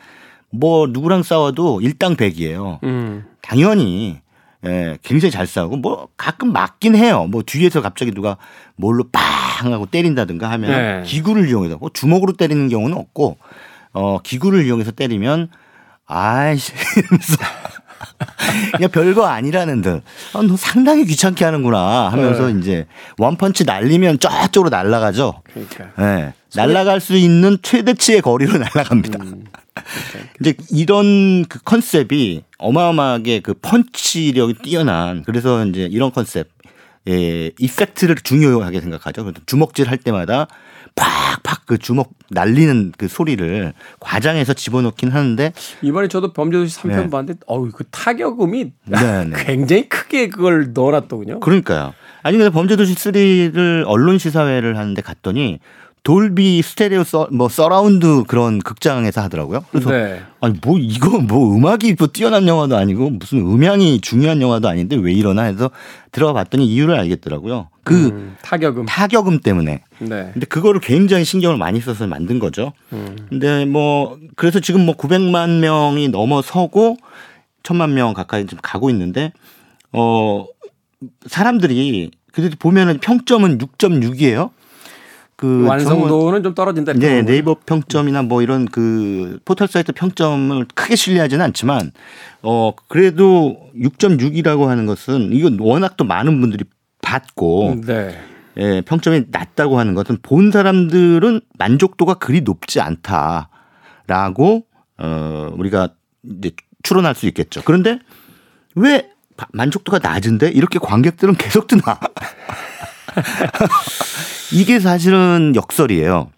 S4: 뭐 누구랑 싸워도 일당백이에요.
S1: 음.
S4: 당연히 예, 굉장히 잘 싸우고 뭐 가끔 맞긴 해요. 뭐 뒤에서 갑자기 누가 뭘로 빵 하고 때린다든가 하면
S1: 네.
S4: 기구를 이용해서 뭐 주먹으로 때리는 경우는 없고 어 기구를 이용해서 때리면 아이씨 [laughs] 그냥 별거 아니라는 듯. 아, 너 상당히 귀찮게 하는구나 하면서
S1: 네.
S4: 이제 원펀치 날리면 저쪽으로 날아가죠.
S1: 그러니까.
S4: 예. 날아갈 수 있는 최대치의 거리로 [laughs] 날아갑니다.
S1: 음.
S4: 이제 이런 그 컨셉이 어마어마하게 그 펀치력이 뛰어난 그래서 이제 이런 컨셉 예, 이펙트를 중요하게 생각하죠. 주먹질 할 때마다 팍팍 그 주먹 날리는 그 소리를 과장해서 집어넣긴 하는데
S1: 이번에 저도 범죄도시 3편
S4: 네.
S1: 봤는데 어우 그 타격음이
S4: 네, 네. [laughs]
S1: 굉장히 크게 그걸 넣어놨더군요.
S4: 그러니까요. 아니 근데 범죄도시 3를 언론 시사회를 하는데 갔더니 돌비 스테레오 서, 뭐 서라운드 그런 극장에서 하더라고요. 그래서
S1: 네.
S4: 아니 뭐 이거 뭐 음악이 뭐 뛰어난 영화도 아니고 무슨 음향이 중요한 영화도 아닌데 왜 이러나 해서 들어가 봤더니 이유를 알겠더라고요. 그
S1: 음, 타격음.
S4: 타격음 때문에.
S1: 네.
S4: 근데 그거를 굉장히 신경을 많이 써서 만든 거죠.
S1: 음.
S4: 근데 뭐 그래서 지금 뭐 900만 명이 넘어서고 1000만 명 가까이 좀 가고 있는데 어 사람들이 그래도 보면은 평점은 6.6이에요. 그
S1: 완성도는 좀 떨어진다.
S4: 네. 네이버 평점이나 뭐 이런 그 포털 사이트 평점을 크게 신뢰하지는 않지만 어 그래도 6.6이라고 하는 것은 이건 워낙 또 많은 분들이 봤고
S1: 네.
S4: 예, 평점이 낮다고 하는 것은 본 사람들은 만족도가 그리 높지 않다라고 어 우리가 이제 추론할 수 있겠죠. 그런데 왜 바- 만족도가 낮은데 이렇게 관객들은 계속 뜨나? [laughs] 이게 사실은 역설이에요.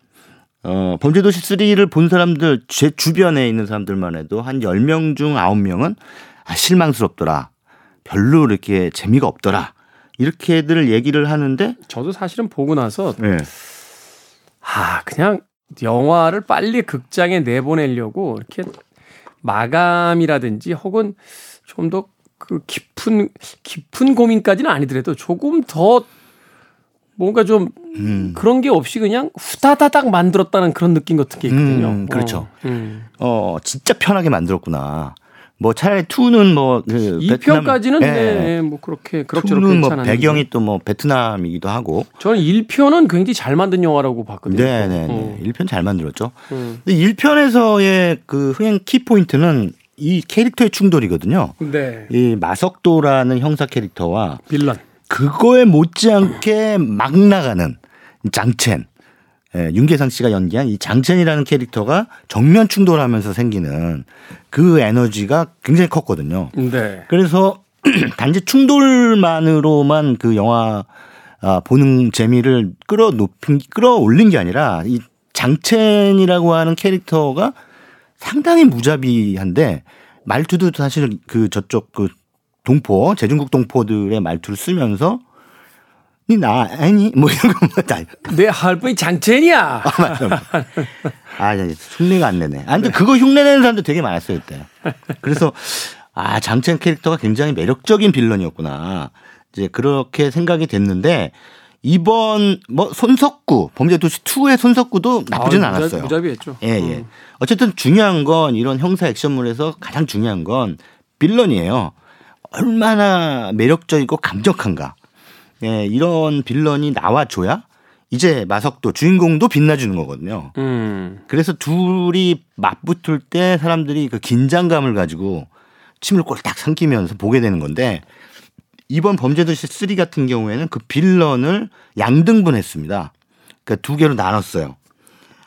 S4: 어, 범죄도시 3를 본 사람들, 제 주변에 있는 사람들만 해도 한 10명 중 9명은 아, 실망스럽더라. 별로 이렇게 재미가 없더라. 이렇게들 얘기를 하는데,
S1: 저도 사실은 보고 나서
S4: 예.
S1: 아 그냥 영화를 빨리 극장에 내보내려고 이렇게 마감이라든지 혹은 좀 더 그 깊은 깊은 고민까지는 아니더라도 조금 더 뭔가 좀
S4: 음.
S1: 그런 게 없이 그냥 후다다닥 만들었다는 그런 느낌 같은 게 있거든요.
S4: 음, 그렇죠.
S1: 어, 음.
S4: 어, 진짜 편하게 만들었구나. 뭐 차라리 2는 뭐,
S1: 그이
S4: 베트남-
S1: 편까지는
S4: 예.
S1: 네, 뭐 그렇게 그럭저럭
S4: 2는 뭐 배경이 또 뭐 베트남이기도 하고.
S1: 저는 1편은 굉장히 잘 만든 영화라고 봤거든요.
S4: 네 네 네.
S1: 어.
S4: 1편 잘 만들었죠.
S1: 음.
S4: 근데 1편에서의 그 흥행 키포인트는 이 캐릭터의 충돌이거든요.
S1: 네.
S4: 이 마석도라는 형사 캐릭터와
S1: 빌런.
S4: 그거에 못지않게 막 나가는 장첸. 예, 윤계상 씨가 연기한 이 장첸이라는 캐릭터가 정면 충돌하면서 생기는 그 에너지가 굉장히 컸거든요.
S1: 네.
S4: 그래서 [clears throat] 단지 충돌만으로만 그 영화 아, 보는 재미를 끌어높인 끌어올린 게 아니라 이 장첸이라고 하는 캐릭터가 상당히 무자비한데 말투도 사실 그 저쪽 그 동포 제중국 동포들의 말투를 쓰면서 니나 아니 뭐 이런 거다
S1: 내 할머니 장첸이야.
S4: 아, 이제 흉내가 안 내네. 아, 근데 그거 흉내 내는 사람도 되게 많았어요, 그때. 그래서, 아, 장첸 캐릭터가 굉장히 매력적인 빌런이었구나. 이제 그렇게 생각이 됐는데, 이번, 뭐, 손석구, 범죄도시 2의 손석구도 나쁘진
S1: 아,
S4: 않았어요.
S1: 무자비했죠.
S4: 예, 예.
S1: 음.
S4: 어쨌든 중요한 건 이런 형사 액션물에서 가장 중요한 건 빌런이에요. 얼마나 매력적이고 감적한가. 예, 이런 빌런이 나와줘야 이제 마석도 주인공도 빛나주는 거거든요.
S1: 음.
S4: 그래서 둘이 맞붙을 때 사람들이 그 긴장감을 가지고 침을 꼴딱 삼키면서 보게 되는 건데 이번 범죄도시 3 같은 경우에는 그 빌런을 양등분했습니다. 그러니까 두 개로 나눴어요.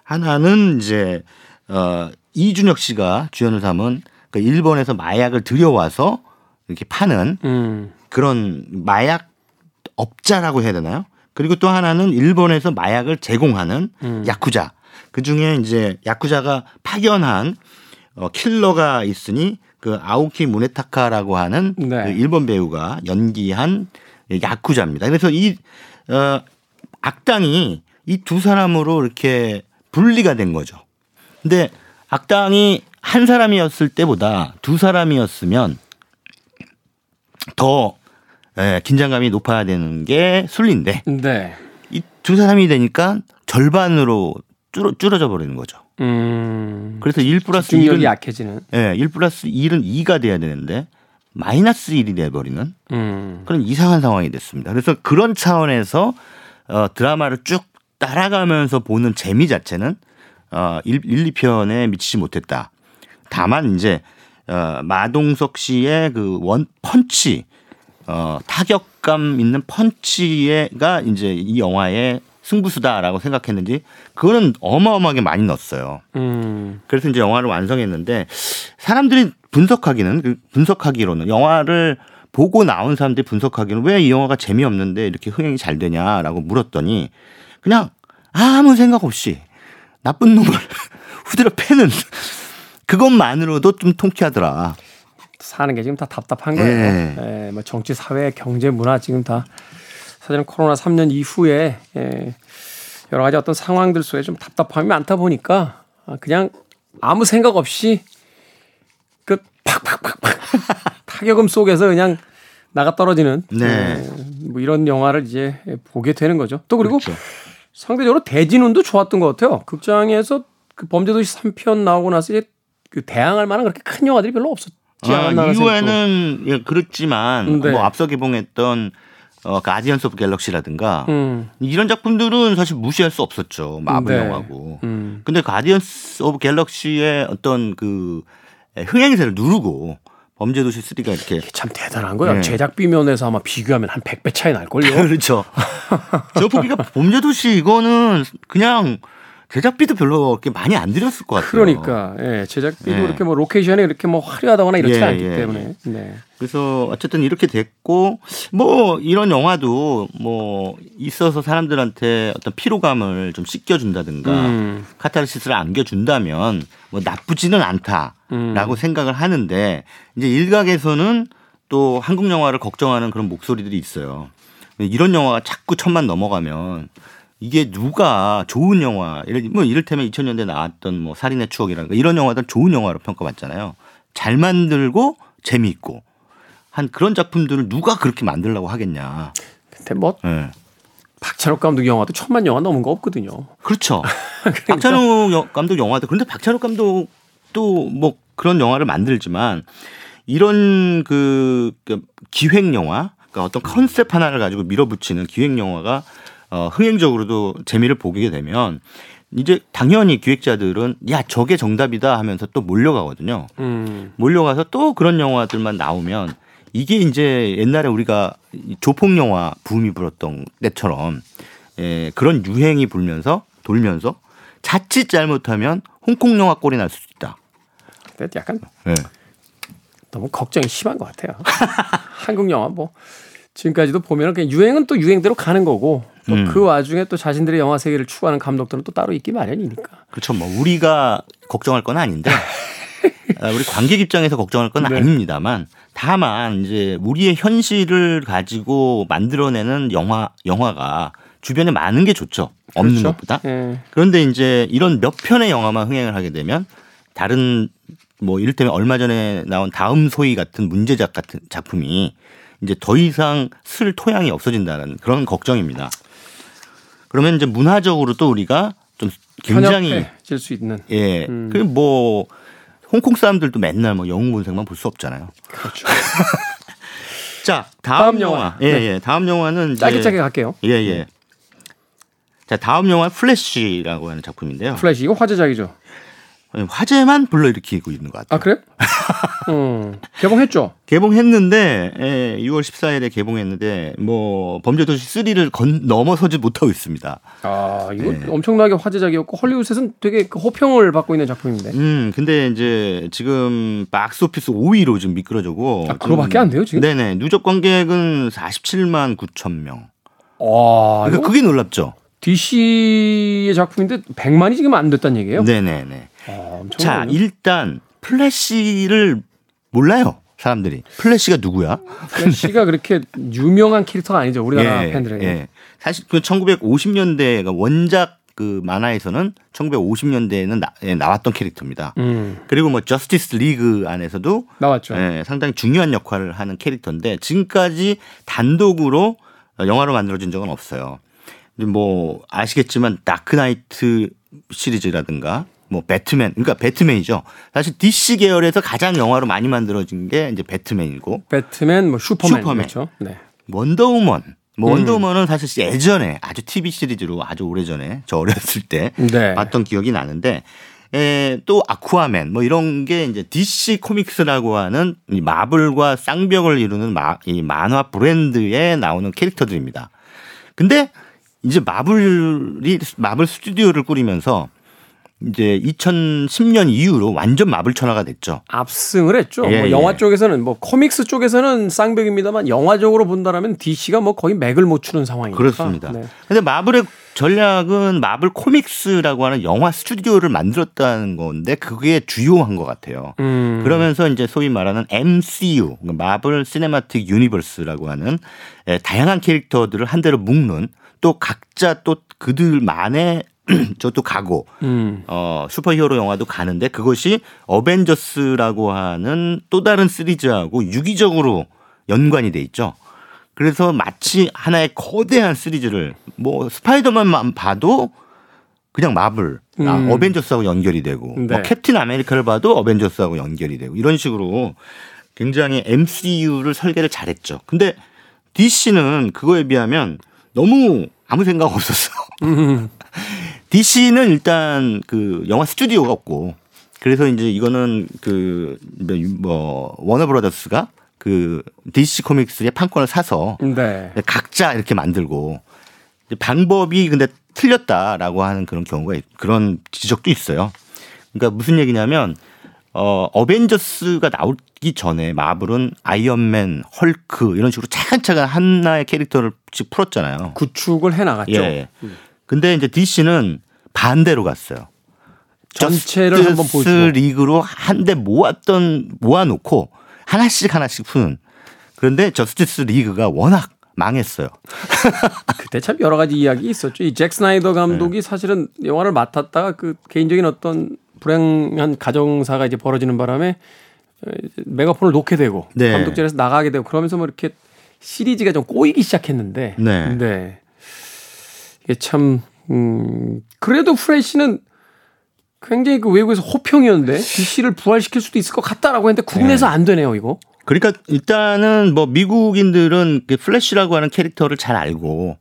S4: 하나는 이제 어 이준혁 씨가 주연을 삼은 그 일본에서 마약을 들여와서 이렇게 파는
S1: 음.
S4: 그런 마약 업자라고 해야 되나요? 그리고 또 하나는 일본에서 마약을 제공하는
S1: 음.
S4: 야쿠자. 그 중에 이제 야쿠자가 파견한 어, 킬러가 있으니 그 아오키 무네타카라고 하는
S1: 네.
S4: 그 일본 배우가 연기한 야쿠자입니다. 그래서 이 어, 악당이 이 두 사람으로 이렇게 분리가 된 거죠. 근데 악당이 한 사람이었을 때보다 두 사람이었으면 더 예, 긴장감이 높아야 되는 게 순리인데
S1: 네.
S4: 이두 사람이 되니까 절반으로 줄어, 줄어져 버리는 거죠.
S1: 음.
S4: 그래서 1 플러스
S1: 집중력이
S4: 1은
S1: 약해지는.
S4: 예, 1 플러스 1은 2가 돼야 되는데 마이너스 1이 돼 버리는
S1: 음.
S4: 그런 이상한 상황이 됐습니다. 그래서 그런 차원에서 어, 드라마를 쭉 따라가면서 보는 재미 자체는 어, 1, 1 2편에 미치지 못했다. 다만 이제 어, 마동석 씨의 그 원 펀치 어, 타격감 있는 펀치가 이제 이 영화의 승부수다라고 생각했는지 그거는 어마어마하게 많이 넣었어요.
S1: 음.
S4: 그래서 이제 영화를 완성했는데 사람들이 분석하기는 그 분석하기로는 영화를 보고 나온 사람들이 분석하기는 왜 이 영화가 재미없는데 이렇게 흥행이 잘 되냐라고 물었더니 그냥 아무 생각 없이 나쁜 놈을 [laughs] 후드려 패는 그것만으로도 좀 통쾌하더라.
S1: 사는 게 지금 다 답답한 거예요.
S4: 예.
S1: 예, 뭐 정치, 사회, 경제, 문화 지금 다 사실은 코로나 3년 이후에 예, 여러 가지 어떤 상황들 속에 좀 답답함이 많다 보니까 아, 그냥 아무 생각 없이 그 팍팍팍팍 타격음 속에서 그냥 나가 떨어지는
S4: 네.
S1: 예, 뭐 이런 영화를 이제 보게 되는 거죠. 또 그리고
S4: 그렇죠.
S1: 상대적으로 대진운도 좋았던 것 같아요. 극장에서 그 범죄도시 3편 나오고 나서 이제 그 대항할 만한 그렇게 큰 영화들이 별로 없었지 않았나
S4: 아. 이후에는 예, 그렇지만
S1: 네.
S4: 뭐 앞서 개봉했던 어, 가디언스 오브 갤럭시라든가
S1: 음,
S4: 이런 작품들은 사실 무시할 수 없었죠. 마블
S1: 네.
S4: 영화고.
S1: 음.
S4: 근데 가디언스 오브 갤럭시의 어떤 그 흥행세를 누르고 범죄도시 3가 이렇게
S1: 참 대단한 거야.
S4: 네.
S1: 제작비 면에서 아마 비교하면 한 100배 차이 날 걸요. [laughs]
S4: 그렇죠. 저 보기가 [laughs] 범죄도시 이거는 그냥 제작비도 별로 그렇게 많이 안 들였을 것 같아요.
S1: 그러니까 예, 제작비도
S4: 네.
S1: 이렇게 뭐 로케이션이 이렇게 뭐 화려하다거나 이렇지
S4: 예,
S1: 않기
S4: 예,
S1: 때문에. 네.
S4: 그래서 어쨌든 이렇게 됐고 뭐 이런 영화도 뭐 있어서 사람들한테 어떤 피로감을 좀 씻겨준다든가
S1: 음.
S4: 카타르시스를 안겨준다면 뭐 나쁘지는 않다라고
S1: 음.
S4: 생각을 하는데 이제 일각에서는 또 한국 영화를 걱정하는 그런 목소리들이 있어요. 이런 영화가 자꾸 천만 넘어가면 이게 누가 좋은 영화, 예를 뭐 이를테면 2000년대 나왔던 뭐 살인의 추억이라든가 이런 영화들 좋은 영화로 평가받잖아요. 잘 만들고 재미있고 한 그런 작품들을 누가 그렇게 만들려고 하겠냐.
S1: 근데 뭐
S4: 예.
S1: 박찬욱 감독 영화도 천만 영화 넘은 거 없거든요.
S4: 그렇죠. [laughs]
S1: 그러니까.
S4: 박찬욱 여- 감독 영화도 그런데 박찬욱 감독도 뭐 그런 영화를 만들지만 이런 그, 그 기획 영화, 그러니까 어떤 컨셉 하나를 가지고 밀어붙이는 기획 영화가 어, 흥행적으로도 재미를 보게 되면 이제 당연히 기획자들은 야 저게 정답이다 하면서 또 몰려가거든요.
S1: 음.
S4: 몰려가서 또 그런 영화들만 나오면 이게 이제 옛날에 우리가 이 조폭 영화 붐이 불었던 때처럼 예, 그런 유행이 불면서 돌면서 자칫 잘못하면 홍콩 영화 꼴이 날 수도 있다.
S1: 약간
S4: 예.
S1: 너무 걱정이 심한 것 같아요. [laughs] 한국 영화 뭐 지금까지도 보면 그냥 유행은 또 유행대로 가는 거고 또
S4: 음.
S1: 그 와중에 또 자신들의 영화 세계를 추구하는 감독들은 또 따로 있기 마련이니까.
S4: 그렇죠. 뭐 우리가 걱정할 건 아닌데 [laughs] 아, 우리 관객 입장에서 걱정할 건
S1: 네.
S4: 아닙니다만 다만 이제 우리의 현실을 가지고 만들어내는 영화 영화가 주변에 많은 게 좋죠. 없는
S1: 그렇죠?
S4: 것보다.
S1: 예.
S4: 그런데 이제 이런 몇 편의 영화만 흥행을 하게 되면 다른 뭐 이를테면 얼마 전에 나온 다음 소위 같은 문제작 같은 작품이 이제 더 이상 쓸 토양이 없어진다는 그런 걱정입니다. 그러면 이제 문화적으로 또 우리가 좀 굉장히
S1: 편협해질 수 있는
S4: 예.
S1: 음.
S4: 그뭐 홍콩 사람들도 맨날 뭐 영웅 본색만 볼 수 없잖아요.
S1: 그렇죠. [laughs]
S4: 자, 다음,
S1: 다음 영화.
S4: 예,
S1: 네.
S4: 예. 다음 영화는
S1: 짧게 짧게 갈게요.
S4: 예, 예. 자, 다음 영화 플래시라고 하는 작품인데요.
S1: 플래시 이거 화제작이죠.
S4: 화제만 불러일으키고 있는 것 같아요.
S1: 아 그래요? [laughs] 음, 개봉했죠.
S4: 개봉했는데 예, 6월 14일에 개봉했는데 뭐 범죄도시 3를 건 넘어서지 못하고 있습니다.
S1: 아 이거
S4: 네.
S1: 엄청나게 화제작이었고 헐리우드에서는 되게 그 호평을 받고 있는 작품인데.
S4: 음, 근데 이제 지금 박스오피스 5위로 지금 미끄러지고
S1: 아, 그거밖에 안 돼요, 지금?
S4: 네네 누적 관객은 47만 9천 명.
S1: 와
S4: 그러니까 그게 놀랍죠.
S1: DC의 작품인데 100만이 지금 안 됐다는 얘기예요?
S4: 네네네.
S1: 아, 엄청
S4: 자 일단 플래시를 몰라요 사람들이. 플래시가 누구야?
S1: 플래시가 그렇게 유명한 캐릭터가 아니죠 우리나라
S4: 예,
S1: 팬들에게.
S4: 예. 사실 그 1950년대 원작 그 만화에서는 1950년대에는 나, 예, 나왔던 캐릭터입니다.
S1: 음
S4: 그리고 뭐 저스티스 리그 안에서도
S1: 나왔죠.
S4: 예, 상당히 중요한 역할을 하는 캐릭터인데 지금까지 단독으로 영화로 만들어진 적은 없어요. 뭐 아시겠지만 다크나이트 시리즈라든가 뭐 배트맨 그러니까 배트맨이죠. 사실 DC 계열에서 가장 영화로 많이 만들어진 게 이제 배트맨이고
S1: 배트맨, 뭐 슈퍼맨,
S4: 슈퍼맨.
S1: 그렇죠. 네.
S4: 원더우먼. 뭐
S1: 음.
S4: 원더우먼은 사실 예전에 아주 TV 시리즈로 아주 오래전에 저 어렸을 때
S1: 네.
S4: 봤던 기억이 나는데 에, 또 아쿠아맨 뭐 이런 게 이제 DC 코믹스라고 하는 이 마블과 쌍벽을 이루는 마, 이 만화 브랜드에 나오는 캐릭터들입니다. 근데 이제 마블이 마블 스튜디오를 꾸리면서 이제 2010년 이후로 완전 마블 천하가 됐죠.
S1: 압승을 했죠.
S4: 예,
S1: 뭐
S4: 예.
S1: 영화 쪽에서는 뭐 코믹스 쪽에서는 쌍벽입니다만 영화적으로 본다라면 DC가 뭐 거의 맥을 못 추는 상황이니까.
S4: 그렇습니다.
S1: 네.
S4: 근데 마블의 전략은 마블 코믹스라고 하는 영화 스튜디오를 만들었다는 건데 그게 주효한 것 같아요.
S1: 음.
S4: 그러면서 이제 소위 말하는 MCU, 그러니까 마블 시네마틱 유니버스라고 하는 예, 다양한 캐릭터들을 한데로 묶는 또 각자 또 그들만의 [clears throat] 저도 가고
S1: 음.
S4: 어 슈퍼히어로 영화도 가는데 그것이 어벤져스라고 하는 또 다른 시리즈하고 유기적으로 연관이 돼 있죠. 그래서 마치 하나의 거대한 시리즈를 뭐 스파이더맨만 봐도 그냥 마블, 아,
S1: 음.
S4: 어벤져스하고 연결이 되고
S1: 네.
S4: 뭐 캡틴 아메리카를 봐도 어벤져스하고 연결이 되고 이런 식으로 굉장히 MCU를 설계를 잘했죠. 근데 DC는 그거에 비하면 너무 아무 생각 없었어.
S1: 음. [laughs]
S4: DC는 일단 그 영화 스튜디오가 없고 그래서 이제 이거는 그뭐 워너브라더스가 그 DC 코믹스의 판권을 사서
S1: 네.
S4: 각자 이렇게 만들고 방법이 근데 틀렸다라고 하는 그런 경우가 있- 그런 지적도 있어요. 그러니까 무슨 얘기냐면 어 어벤져스가 나오기 전에 마블은 아이언맨, 헐크 이런 식으로 차근차근 하나의 캐릭터를씩 풀었잖아요.
S1: 구축을 해 나갔죠.
S4: 예. 근데 이제 DC는 반대로 갔어요.
S1: 전체를 한번 보여주고.
S4: 리그로 한데 모았던 모아놓고 하나씩 하나씩 푸는. 그런데 저스티스 리그가 워낙 망했어요. [laughs]
S1: 그때 참 여러 가지 이야기 있었죠. 이 잭 스나이더 감독이
S4: 네.
S1: 사실은 영화를 맡았다가 그 개인적인 어떤 불행한 가정사가 이제 벌어지는 바람에 어, 메가폰을 놓게 되고
S4: 네.
S1: 감독진에서 나가게 되고 그러면서 뭐 이렇게 시리즈가 좀 꼬이기 시작했는데
S4: 네.
S1: 이게 참 음, 그래도 플래시는 굉장히 그 외국에서 호평이었는데 DC를 부활시킬 수도 있을 것 같다라고 했는데 국내에서 안 되네요, 이거.
S4: 그러니까 일단은 뭐 미국인들은 그 플래시라고 하는 캐릭터를 잘 알고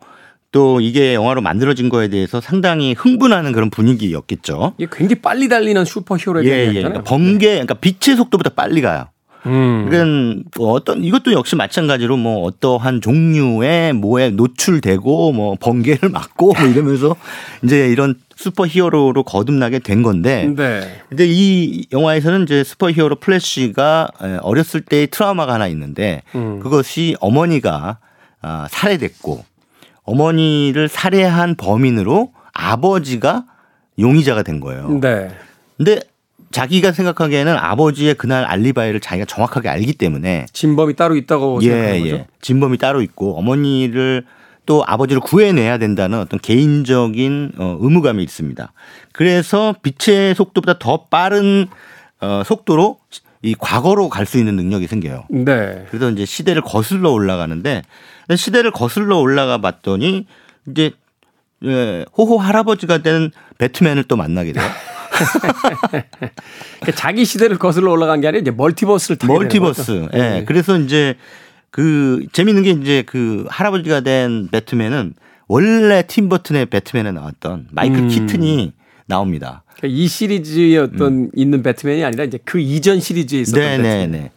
S4: 또 이게 영화로 만들어진 거에 대해서 상당히 흥분하는 그런 분위기였겠죠.
S1: 이게 굉장히 빨리 달리는 슈퍼히어로에
S4: 예,
S1: 대한
S4: 예. 그러니까 번개, 그러니까 빛의 속도보다 빨리 가요.
S1: 음.
S4: 그러니까 뭐 어떤 이것도 역시 마찬가지로 뭐 어떠한 종류의 뭐에 노출되고 뭐 번개를 맞고 뭐 이러면서 [laughs] 이제 이런 슈퍼 히어로로 거듭나게 된 건데
S1: 네.
S4: 근데 이 영화에서는 이제 슈퍼 히어로 플래시가 에, 어렸을 때의 트라우마가 하나 있는데
S1: 음.
S4: 그것이 어머니가 아, 살해됐고 어머니를 살해한 범인으로 아버지가 용의자가 된 거예요.
S1: 네.
S4: 근데 자기가 생각하기에는 아버지의 그날 알리바이를 자기가 정확하게 알기 때문에
S1: 진범이 따로 있다고 생각하는 거죠.
S4: 진범이 따로 있고 어머니를 또 아버지를 구해내야 된다는 어떤 개인적인 어, 의무감이 있습니다. 그래서 빛의 속도보다 더 빠른 어, 속도로 이 과거로 갈 수 있는 능력이 생겨요.
S1: 네.
S4: 그래서 이제 시대를 거슬러 올라가는데 시대를 거슬러 올라가 봤더니 이제 예, 호호 할아버지가 된 배트맨을 또 만나게 돼요. [laughs]
S1: 그러니까 자기 시대를 거슬러 올라간 게 아니라 이제 멀티버스를 타게
S4: 멀티버스. 예.
S1: 네.
S4: 그래서 이제 그 재밌는 게 이제 그 할아버지가 된 배트맨은 원래 팀 버튼의 배트맨에 나왔던 마이클
S1: 음.
S4: 키튼이 나옵니다.
S1: 그러니까 이 시리즈의 어떤 있는 배트맨이 아니라 이제 그 이전 시리즈에 있었던
S4: 음. 네, 네,
S1: 배트맨.
S4: 네.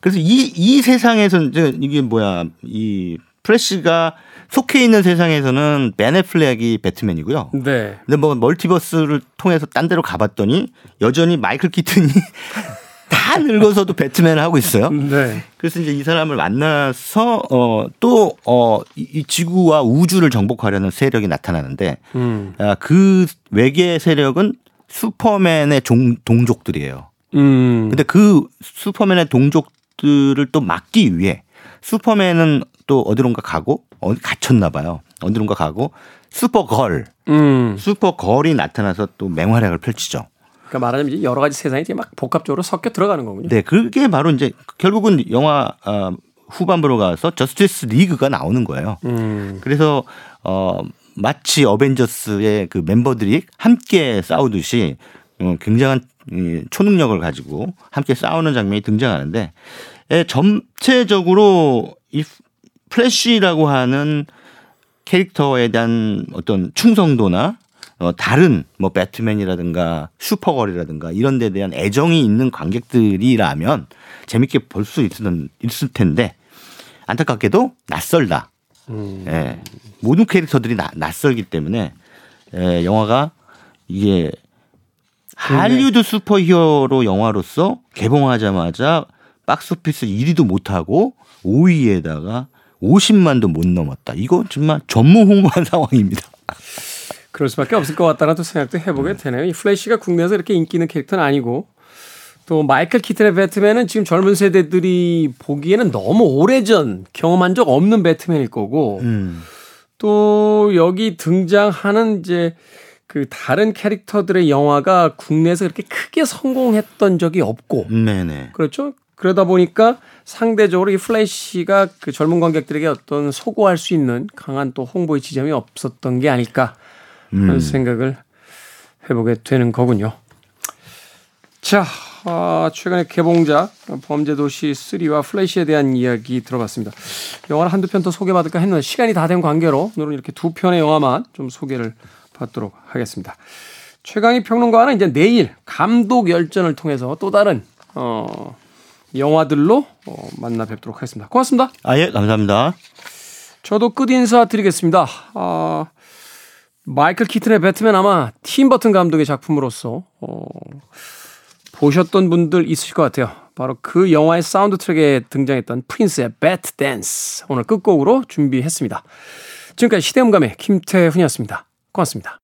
S4: 그래서 이, 이 세상에서 이제 이게 뭐야, 이 플래시가 속해 있는 세상에서는 벤 애플렉이 배트맨이고요.
S1: 네.
S4: 근데 뭐 멀티버스를 통해서 딴 데로 가봤더니 여전히 마이클 키튼이 [laughs] 다 늙어서도 배트맨을 하고 있어요.
S1: 네.
S4: 그래서 이제 이 사람을 만나서 어또어이 이 지구와 우주를 정복하려는 세력이 나타나는데
S1: 음.
S4: 아, 그 외계 세력은 슈퍼맨의 종, 동족들이에요.
S1: 음.
S4: 근데 그 슈퍼맨의 동족들을 또 막기 위해 슈퍼맨은 또 어디론가 가고 어디 갇혔나 봐요. 어디론가 가고 슈퍼걸,
S1: 음.
S4: 슈퍼걸이 나타나서 또 맹활약을 펼치죠.
S1: 그러니까 말하자면 여러 가지 세상이 막 복합적으로 섞여 들어가는 거군요.
S4: 네, 그게 바로 이제 결국은 영화 어, 후반부로 가서 저스티스 리그가 나오는 거예요.
S1: 음.
S4: 그래서 어 마치 어벤져스의 그 멤버들이 함께 싸우듯이 어, 굉장한 이 초능력을 가지고 함께 싸우는 장면이 등장하는데 에, 전체적으로 이 플래시라고 하는 캐릭터에 대한 어떤 충성도나 어, 다른 뭐 배트맨이라든가 슈퍼걸이라든가 이런 데 대한 애정이 있는 관객들이라면 재밌게 볼 수 있을, 있을 텐데 안타깝게도 낯설다. 예. 모든 캐릭터들이 나, 낯설기 때문에 예, 영화가 이게 할리우드 슈퍼히어로 영화로서 개봉하자마자 박스오피스 1위도 못하고 5위에다가 50만도 못 넘었다. 이거 정말 전무후무한 [laughs] 상황입니다.
S1: 그럴 수밖에 없을 것 같다는 또 생각도 해보게 되네요. 이 플래시가 국내에서 이렇게 인기 있는 캐릭터는 아니고 또 마이클 키튼의 배트맨은 지금 젊은 세대들이 보기에는 너무 오래전 경험한 적 없는 배트맨일 거고
S4: 음.
S1: 또 여기 등장하는 이제 그 다른 캐릭터들의 영화가 국내에서 그렇게 크게 성공했던 적이 없고
S4: 네네.
S1: 그렇죠. 그러다 보니까 상대적으로 이 플래시가 그 젊은 관객들에게 어떤 소구할 수 있는 강한 또 홍보의 지점이 없었던 게 아닐까 하는
S4: 음.
S1: 생각을 해보게 되는 거군요. 자, 아, 최근에 개봉작 범죄도시 3와 플래시에 대한 이야기 들어봤습니다. 영화를 한두 편 더 소개받을까 했는데 시간이 다 된 관계로 오늘은 이렇게 두 편의 영화만 좀 소개를 받도록 하겠습니다. 최광희 평론가는 이제 내일 감독 열전을 통해서 또 다른 어, 영화들로 어, 만나 뵙도록 하겠습니다. 고맙습니다.
S4: 아, 예, 감사합니다.
S1: 저도 끝 인사 드리겠습니다. 아, 마이클 키튼의 배트맨 아마 팀 버튼 감독의 작품으로서 어, 보셨던 분들 있으실 것 같아요. 바로 그 영화의 사운드 트랙에 등장했던 프린스의 배트 댄스 오늘 끝곡으로 준비했습니다. 지금까지 시대음감의 김태훈이었습니다. 고맙습니다.